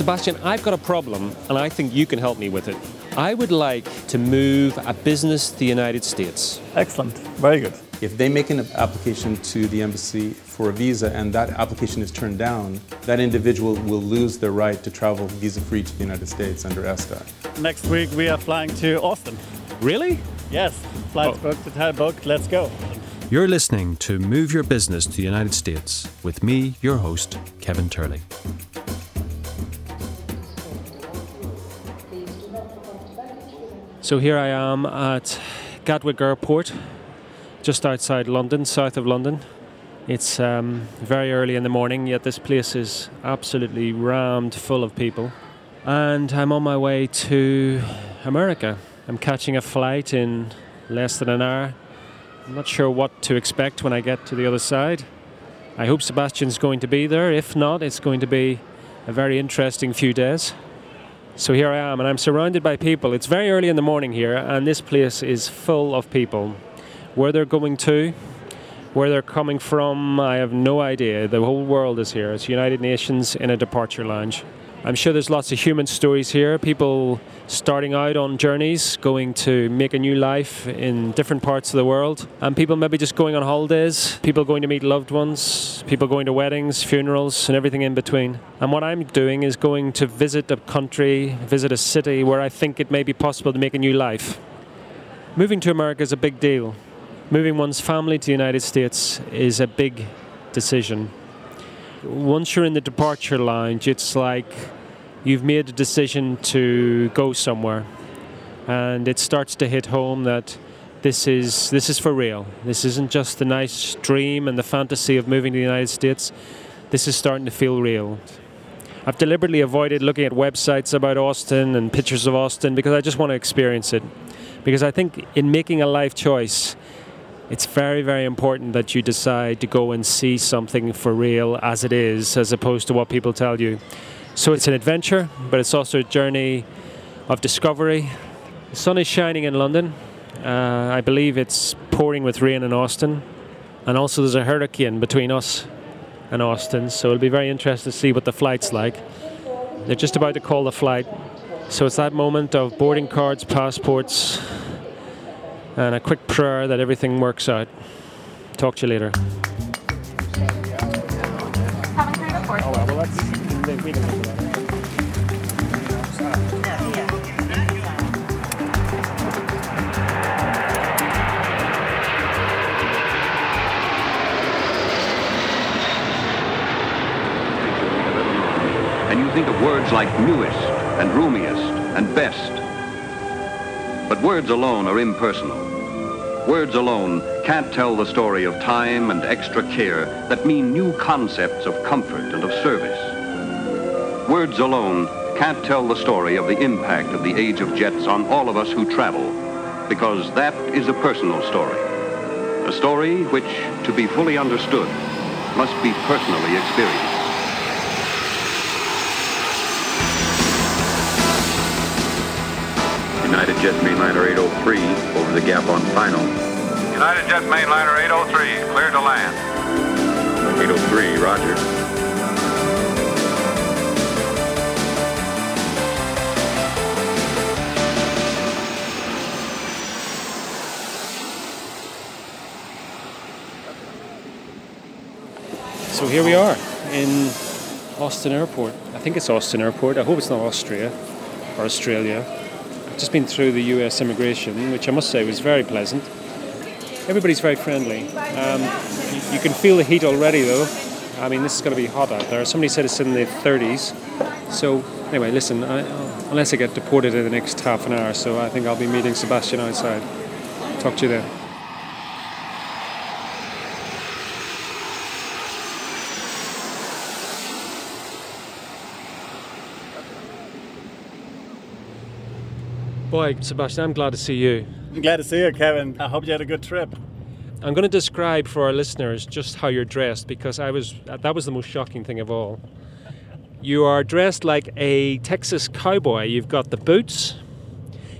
Sebastian, I've got a problem and I think you can help me with it. I would like to move a business to the United States. Excellent. Very good. If they make an application to the embassy for a visa and that application is turned down, that individual will lose their right to travel visa free to the United States under ESTA. Next week we are flying to Austin. Really? Yes, flights Oh. booked, hotel booked. Let's go. You're listening to Move Your Business to the United States with me, your host, Kevin Turley. So here I am at Gatwick Airport, just outside London, south of London. It's um, very early in the morning, yet this place is absolutely rammed full of people. And I'm on my way to America. I'm catching a flight in less than an hour. I'm not sure what to expect when I get to the other side. I hope Sebastian's going to be there. If not, it's going to be a very interesting few days. So here I am, and I'm surrounded by people. It's very early in the morning here, and this place is full of people. Where they're going to, where they're coming from, I have no idea. The whole world is here. It's United Nations in a departure lounge. I'm sure there's lots of human stories here. People starting out on journeys, going to make a new life in different parts of the world, and people maybe just going on holidays, people going to meet loved ones, people going to weddings, funerals, and everything in between. And what I'm doing is going to visit a country, visit a city where I think it may be possible to make a new life. Moving to America is a big deal. Moving one's family to the United States is a big decision. Once you're in the departure lounge, it's like you've made a decision to go somewhere. And it starts to hit home that this is this is for real. This isn't just the nice dream and the fantasy of moving to the United States. This is starting to feel real. I've deliberately avoided looking at websites about Austin and pictures of Austin because I just want to experience it. Because I think in making a life choice, it's very, very important that you decide to go and see something for real as it is, as opposed to what people tell you. So it's an adventure, but it's also a journey of discovery. The sun is shining in London. Uh, I believe it's pouring with rain in Austin. And also, there's a hurricane between us and Austin, so it'll be very interesting to see what the flight's like. They're just about to call the flight. So it's that moment of boarding cards, passports, and a quick prayer that everything works out. Talk to you later. And you think of words like newest and roomiest and best. But words alone are impersonal. Words alone can't tell the story of time and extra care that mean new concepts of comfort and of service. Words alone can't tell the story of the impact of the age of jets on all of us who travel, because that is a personal story. A story which, to be fully understood, must be personally experienced. Jet Mainliner 803 over the gap on final. United Jet Mainliner 803, clear to land. 803, roger. So here we are in Austin Airport. I think it's Austin Airport. I hope it's not Austria or Australia. Just been through the US immigration, which I must say was very pleasant. Everybody's very friendly. Um, you, you can feel the heat already, though. I mean, this is going to be hot out there. Somebody said it's in the 30s. So, anyway, listen, I, unless I get deported in the next half an hour, so I think I'll be meeting Sebastian outside. Talk to you then. Boy, Sebastian, I'm glad to see you. I'm glad to see you, Kevin. I hope you had a good trip. I'm going to describe for our listeners just how you're dressed because I was that was the most shocking thing of all. You are dressed like a Texas cowboy. You've got the boots,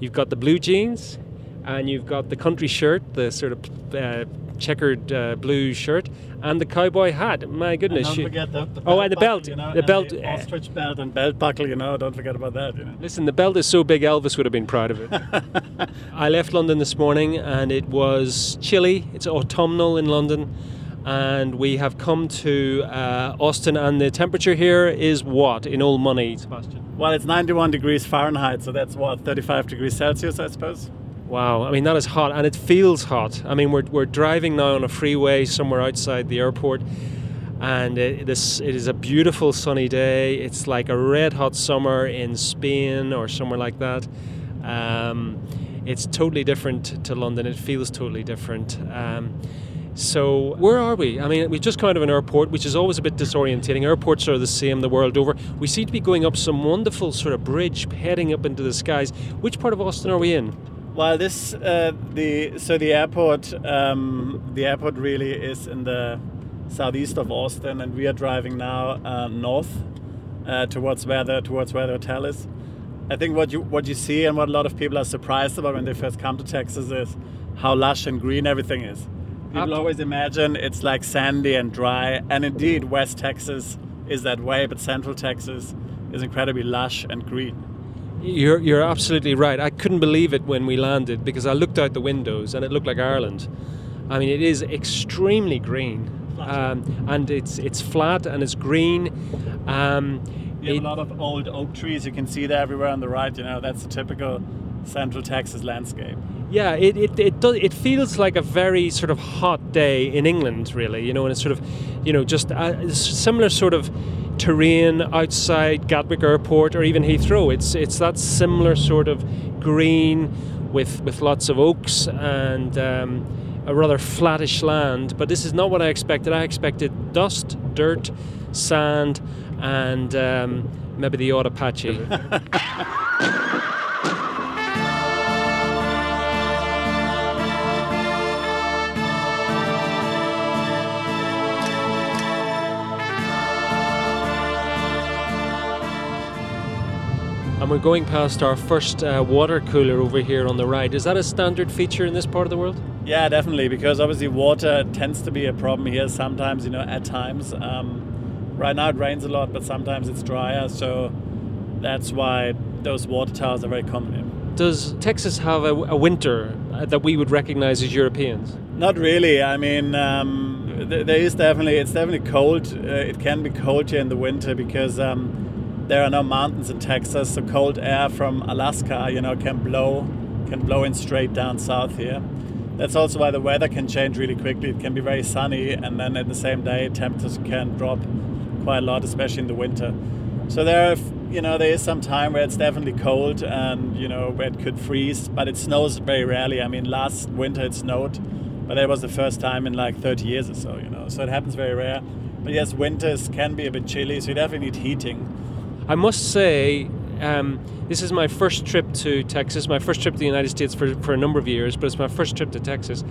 you've got the blue jeans, and you've got the country shirt, the sort of uh, checkered uh, blue shirt and the cowboy hat. My goodness. don't forget the, the oh, and the buckle, belt. you know, the and belt. the uh, ostrich belt and belt buckle. You know, don't forget about that. You know. Listen, the belt is so big, Elvis would have been proud of it. I left London this morning and it was chilly. It's autumnal in London. And we have come to uh, Austin, and the temperature here is what in old money, Sebastian? Well, it's 91 degrees Fahrenheit, so that's what 35 degrees Celsius, I suppose. Wow, I mean, that is hot, and it feels hot. I mean, we're, we're driving now on a freeway somewhere outside the airport, and it, this, it is a beautiful sunny day. It's like a red hot summer in Spain or somewhere like that. Um, it's totally different to London, it feels totally different. Um, so, where are we? I mean, we've just come out of an airport, which is always a bit disorientating. Airports are the same the world over. We seem to be going up some wonderful sort of bridge heading up into the skies. Which part of Austin are we in? Well, this uh, the so the airport um, the airport really is in the southeast of Austin, and we are driving now uh, north uh, towards where the towards where the hotel is. I think what you what you see and what a lot of people are surprised about when they first come to Texas is how lush and green everything is. People always imagine it's like sandy and dry, and indeed West Texas is that way, but Central Texas is incredibly lush and green. You're, you're absolutely right. I couldn't believe it when we landed because I looked out the windows and it looked like Ireland. I mean, it is extremely green, um, and it's it's flat and it's green. Um, You have it- a lot of old oak trees. You can see that everywhere on the right. You know, that's the typical Central Texas landscape. Yeah, it it it, does, it feels like a very sort of hot day in England, really. You know, and it's sort of, you know, just a similar sort of terrain outside Gatwick Airport or even Heathrow. It's it's that similar sort of green with with lots of oaks and. Um, a rather flattish land, but this is not what I expected. I expected dust, dirt, sand, and um, maybe the odd Apache. and we're going past our first uh, water cooler over here on the right. Is that a standard feature in this part of the world? Yeah, definitely, because obviously water tends to be a problem here. Sometimes, you know, at times. Um, right now it rains a lot, but sometimes it's drier, so that's why those water towers are very common here. Does Texas have a, a winter that we would recognize as Europeans? Not really. I mean, um, there is definitely it's definitely cold. Uh, it can be cold here in the winter because um, there are no mountains in Texas, so cold air from Alaska, you know, can blow can blow in straight down south here. That's also why the weather can change really quickly. It can be very sunny, and then in the same day, temperatures can drop quite a lot, especially in the winter. So there, are, you know, there is some time where it's definitely cold, and you know, where it could freeze, but it snows very rarely. I mean, last winter it snowed, but that was the first time in like 30 years or so, you know. So it happens very rare. But yes, winters can be a bit chilly, so you definitely need heating. I must say, um, this is my first trip to Texas, my first trip to the United States for, for a number of years, but it's my first trip to Texas.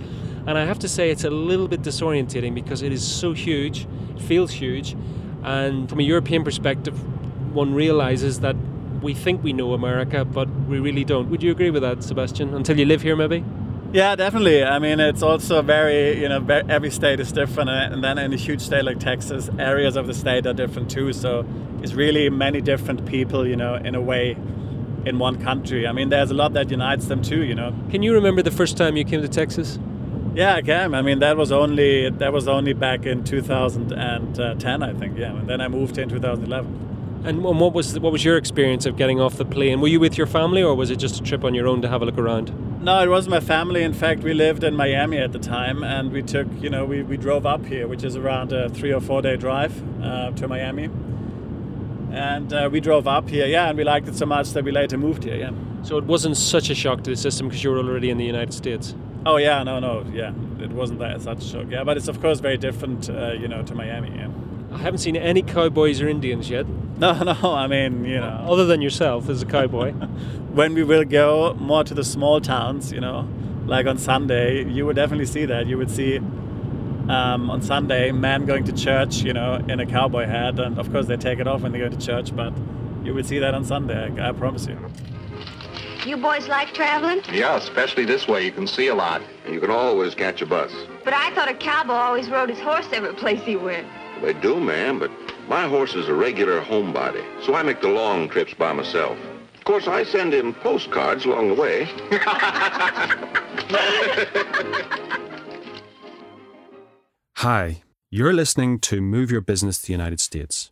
And I have to say, it's a little bit disorientating because it is so huge, feels huge. And from a European perspective, one realizes that we think we know America, but we really don't. Would you agree with that, Sebastian? Until you live here, maybe? Yeah, definitely. I mean, it's also very, you know, every state is different, and and then in a huge state like Texas, areas of the state are different too. So it's really many different people, you know, in a way, in one country. I mean, there's a lot that unites them too, you know. Can you remember the first time you came to Texas? Yeah, I can. I mean, that was only that was only back in 2010, I think. Yeah, and then I moved here in 2011. And and what was what was your experience of getting off the plane? Were you with your family, or was it just a trip on your own to have a look around? No, it was my family. In fact, we lived in Miami at the time, and we took, you know, we, we drove up here, which is around a three or four day drive uh, to Miami. And uh, we drove up here, yeah, and we liked it so much that we later moved here, yeah. So it wasn't such a shock to the system because you were already in the United States. Oh yeah, no, no, yeah, it wasn't that such a shock, yeah, but it's of course very different, uh, you know, to Miami, yeah. I haven't seen any cowboys or Indians yet, No, no, I mean, you know, other than yourself as a cowboy. when we will go more to the small towns, you know, like on Sunday, you would definitely see that. You would see um, on Sunday men going to church, you know, in a cowboy hat, and of course they take it off when they go to church, but you will see that on Sunday. I, I promise you. You boys like traveling? Yeah, especially this way. You can see a lot. And you can always catch a bus. But I thought a cowboy always rode his horse every place he went. They do, ma'am, but my horse is a regular homebody, so I make the long trips by myself. Of course, I send him postcards along the way. Hi, you're listening to Move Your Business to the United States.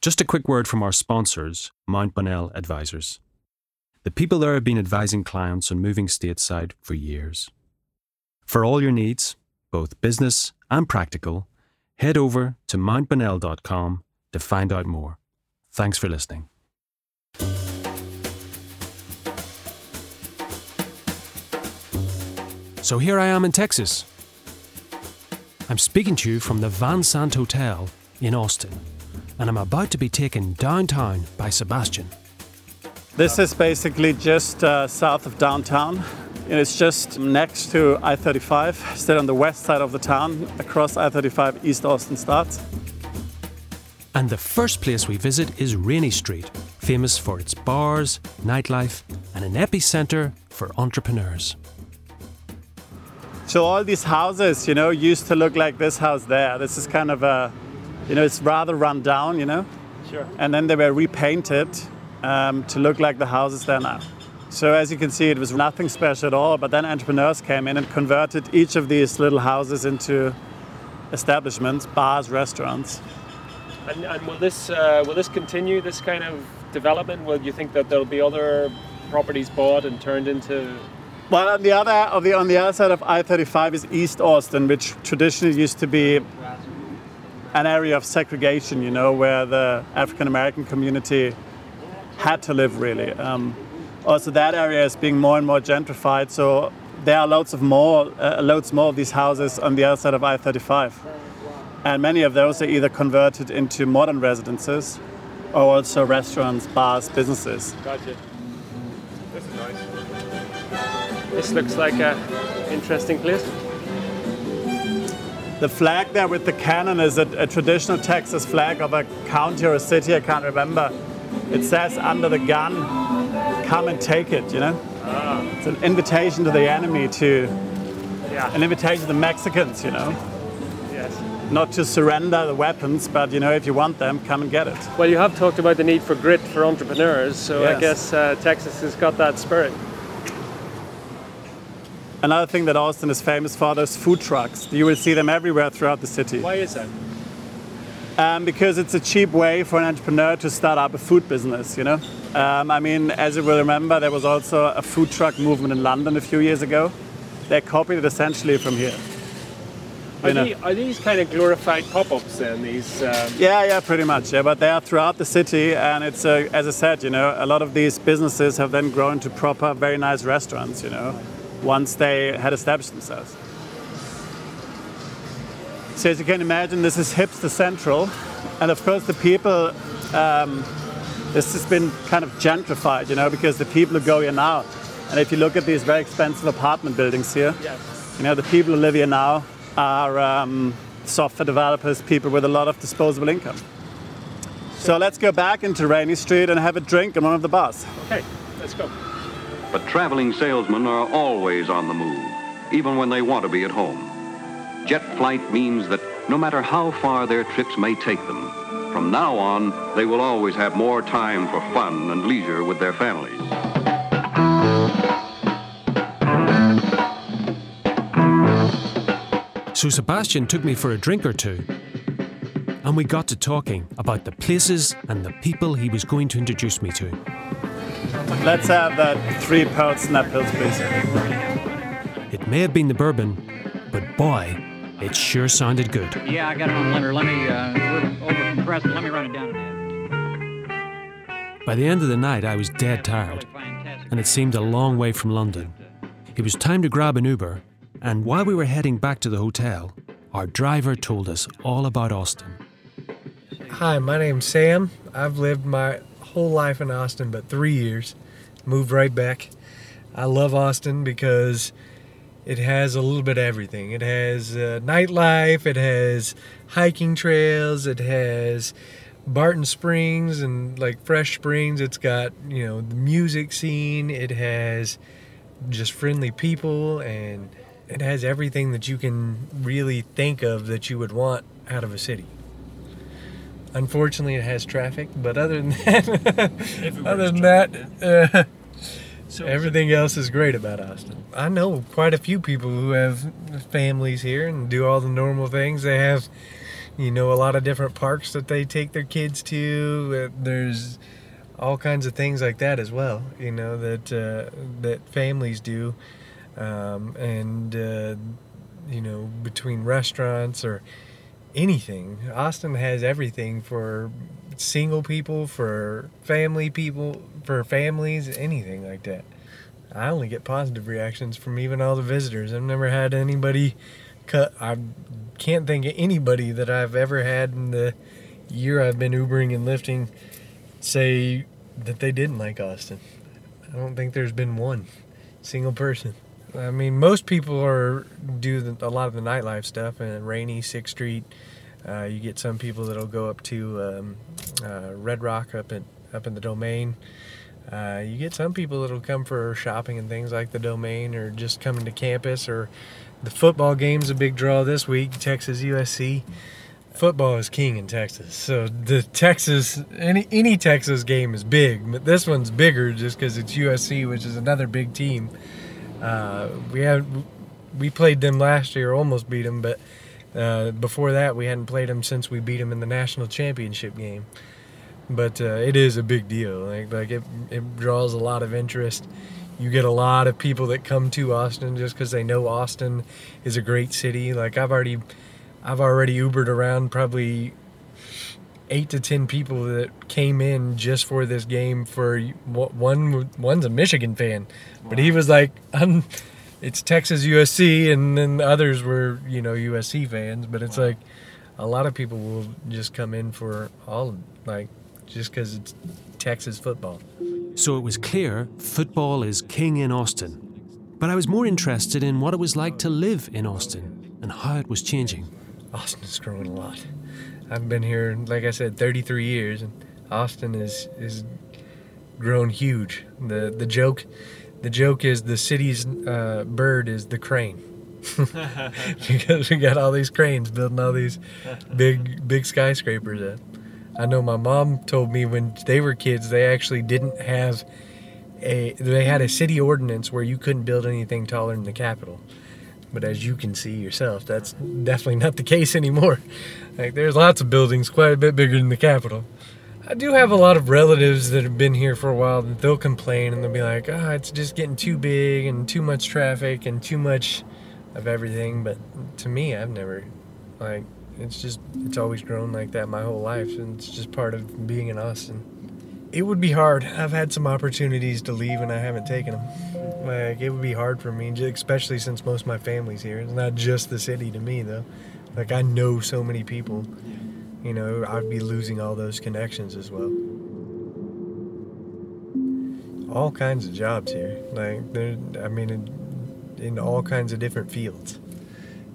Just a quick word from our sponsors, Mount Bonnell Advisors. The people there have been advising clients on moving stateside for years. For all your needs, both business and practical, head over to mountbonnell.com to find out more. Thanks for listening. So here I am in Texas. I'm speaking to you from the Van Zandt Hotel in Austin, and I'm about to be taken downtown by Sebastian. This is basically just uh, south of downtown. And it's just next to I 35, still on the west side of the town, across I 35 East Austin starts. And the first place we visit is Rainey Street, famous for its bars, nightlife, and an epicenter for entrepreneurs. So all these houses, you know, used to look like this house there. This is kind of a, you know, it's rather run down, you know. Sure. And then they were repainted um, to look like the houses there now. So as you can see, it was nothing special at all. But then entrepreneurs came in and converted each of these little houses into establishments, bars, restaurants. And, and will this uh, will this continue this kind of development? Will you think that there'll be other properties bought and turned into? Well, on the other on the on the other side of I-35 is East Austin, which traditionally used to be an area of segregation. You know, where the African American community had to live really. Um, also, that area is being more and more gentrified. So there are loads of more uh, loads more of these houses on the other side of I-35, and many of those are either converted into modern residences or also restaurants, bars, businesses. Gotcha. This looks like a interesting place. The flag there with the cannon is a, a, traditional Texas flag of a county or a city, I can't remember. It says under the gun, come and take it, you know? Ah. It's an invitation to the enemy to, Yeah. an invitation to the Mexicans, you know? Yes. Not to surrender the weapons, but, you know, if you want them, come and get it. Well, you have talked about the need for grit for entrepreneurs, so I guess uh, Texas has got that spirit. Another thing that Austin is famous for, those food trucks. You will see them everywhere throughout the city. Why is that? Um, because it's a cheap way for an entrepreneur to start up a food business, you know? Um, I mean, as you will remember, there was also a food truck movement in London a few years ago. They copied it essentially from here. Are, You know. the- are these kind of glorified pop-ups then? These um, Yeah, yeah, pretty much. Yeah, but they are throughout the city, and it's uh, as I said, you know, a lot of these businesses have then grown to proper, very nice restaurants, you know, once they had established themselves. So as you can imagine, this is hipster central, and of course the people. Um, this has been kind of gentrified, you know, because the people who go here now, and if you look at these very expensive apartment buildings here, yes. you know, the people who live here now are um, software developers, people with a lot of disposable income. So let's go back into Rainey Street and have a drink in one of the bars. Okay, let's go. But traveling salesmen are always on the move, even when they want to be at home. Jet flight means that no matter how far their trips may take them, from now on, they will always have more time for fun and leisure with their families. So Sebastian took me for a drink or two, and we got to talking about the places and the people he was going to introduce me to. Let's have that three pound snap pills, please. It may have been the bourbon, but boy, it sure sounded good. Yeah, I got it on limiter. Let me, uh, we're over compressed. Let me run it down a bit. By the end of the night, I was dead tired, and it seemed a long way from London. It was time to grab an Uber, and while we were heading back to the hotel, our driver told us all about Austin. Hi, my name's Sam. I've lived my whole life in Austin, but three years. Moved right back. I love Austin because it has a little bit of everything. It has uh, nightlife, it has hiking trails, it has Barton Springs and like Fresh Springs. It's got you know the music scene. It has just friendly people and it has everything that you can really think of that you would want out of a city. Unfortunately, it has traffic, but other than that, other than that, uh, so everything else is great about Austin. I know quite a few people who have families here and do all the normal things. They have, you know, a lot of different parks that they take their kids to. Uh, there's all kinds of things like that as well. You know that uh, that families do, um, and uh, you know between restaurants or anything. Austin has everything for single people, for family people, for families, anything like that. I only get positive reactions from even all the visitors. I've never had anybody cut. I can't think of anybody that I've ever had in the year I've been Ubering and Lyfting say that they didn't like Austin. I don't think there's been one single person. I mean, most people are do the, a lot of the nightlife stuff and Rainey, Sixth Street. Uh, you get some people that'll go up to um, uh, Red Rock up in up in the Domain. Uh, you get some people that'll come for shopping and things like the Domain, or just coming to campus, or the football game's a big draw this week. Texas USC. Football is king in Texas, so the Texas any any Texas game is big, but this one's bigger just because it's USC, which is another big team. Uh, we had we played them last year, almost beat them, but uh, before that we hadn't played them since we beat them in the national championship game. But uh, it is a big deal. Like like it it draws a lot of interest. You get a lot of people that come to Austin just because they know Austin is a great city. Like I've already I've already Ubered around probably eight to ten people that came in just for this game. For one, one's a Michigan fan, but he was like, "I'm." It's Texas USC, and then others were, you know, USC fans. But it's like a lot of people will just come in for all, like, just because it's Texas football. So it was clear football is king in Austin. But I was more interested in what it was like to live in Austin and how it was changing. Austin is growing a lot. I've been here, like I said, 33 years, and Austin is is grown huge. the The joke, the joke is the city's uh, bird is the crane, because we got all these cranes building all these big big skyscrapers. At. I know my mom told me when they were kids, they actually didn't have a. They had a city ordinance where you couldn't build anything taller than the Capitol. But as you can see yourself, that's definitely not the case anymore. Like there's lots of buildings quite a bit bigger than the Capitol. I do have a lot of relatives that have been here for a while that they'll complain and they'll be like, ah, oh, it's just getting too big and too much traffic and too much of everything. But to me, I've never, like, it's just, it's always grown like that my whole life. And it's just part of being in Austin. It would be hard. I've had some opportunities to leave and I haven't taken them. Like, it would be hard for me, especially since most of my family's here. It's not just the city to me, though. Like, I know so many people. You know, I'd be losing all those connections as well. All kinds of jobs here. Like, there, I mean, in, in all kinds of different fields.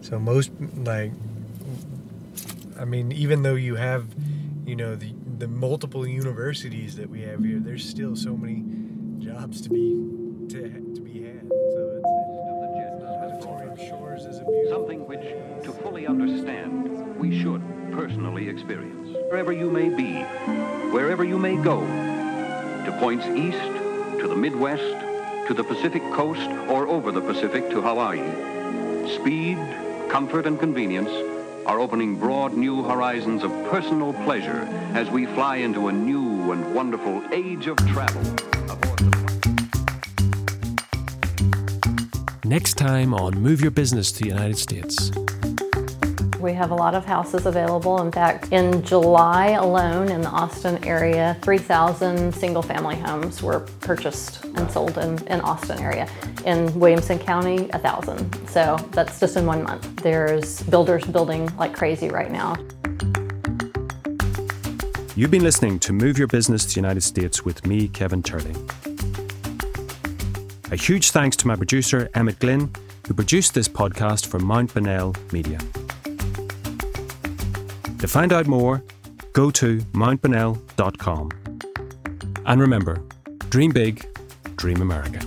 So, most, like, I mean, even though you have, you know, the, the multiple universities that we have here, there's still so many jobs to be to, to be had. So it's, something which, to fully understand, we should personally experience. Wherever you may be, wherever you may go, to points east, to the Midwest, to the Pacific coast, or over the Pacific to Hawaii, speed, comfort, and convenience are opening broad new horizons of personal pleasure as we fly into a new and wonderful age of travel. Next time on Move Your Business to the United States. We have a lot of houses available. In fact, in July alone in the Austin area, 3,000 single family homes were purchased and sold in, in Austin area. In Williamson County, 1,000. So that's just in one month. There's builders building like crazy right now. You've been listening to Move Your Business to the United States with me, Kevin Turley. A huge thanks to my producer, Emmett Glynn, who produced this podcast for Mount Bonnell Media. To find out more, go to mountbonnell.com. And remember, dream big, dream America.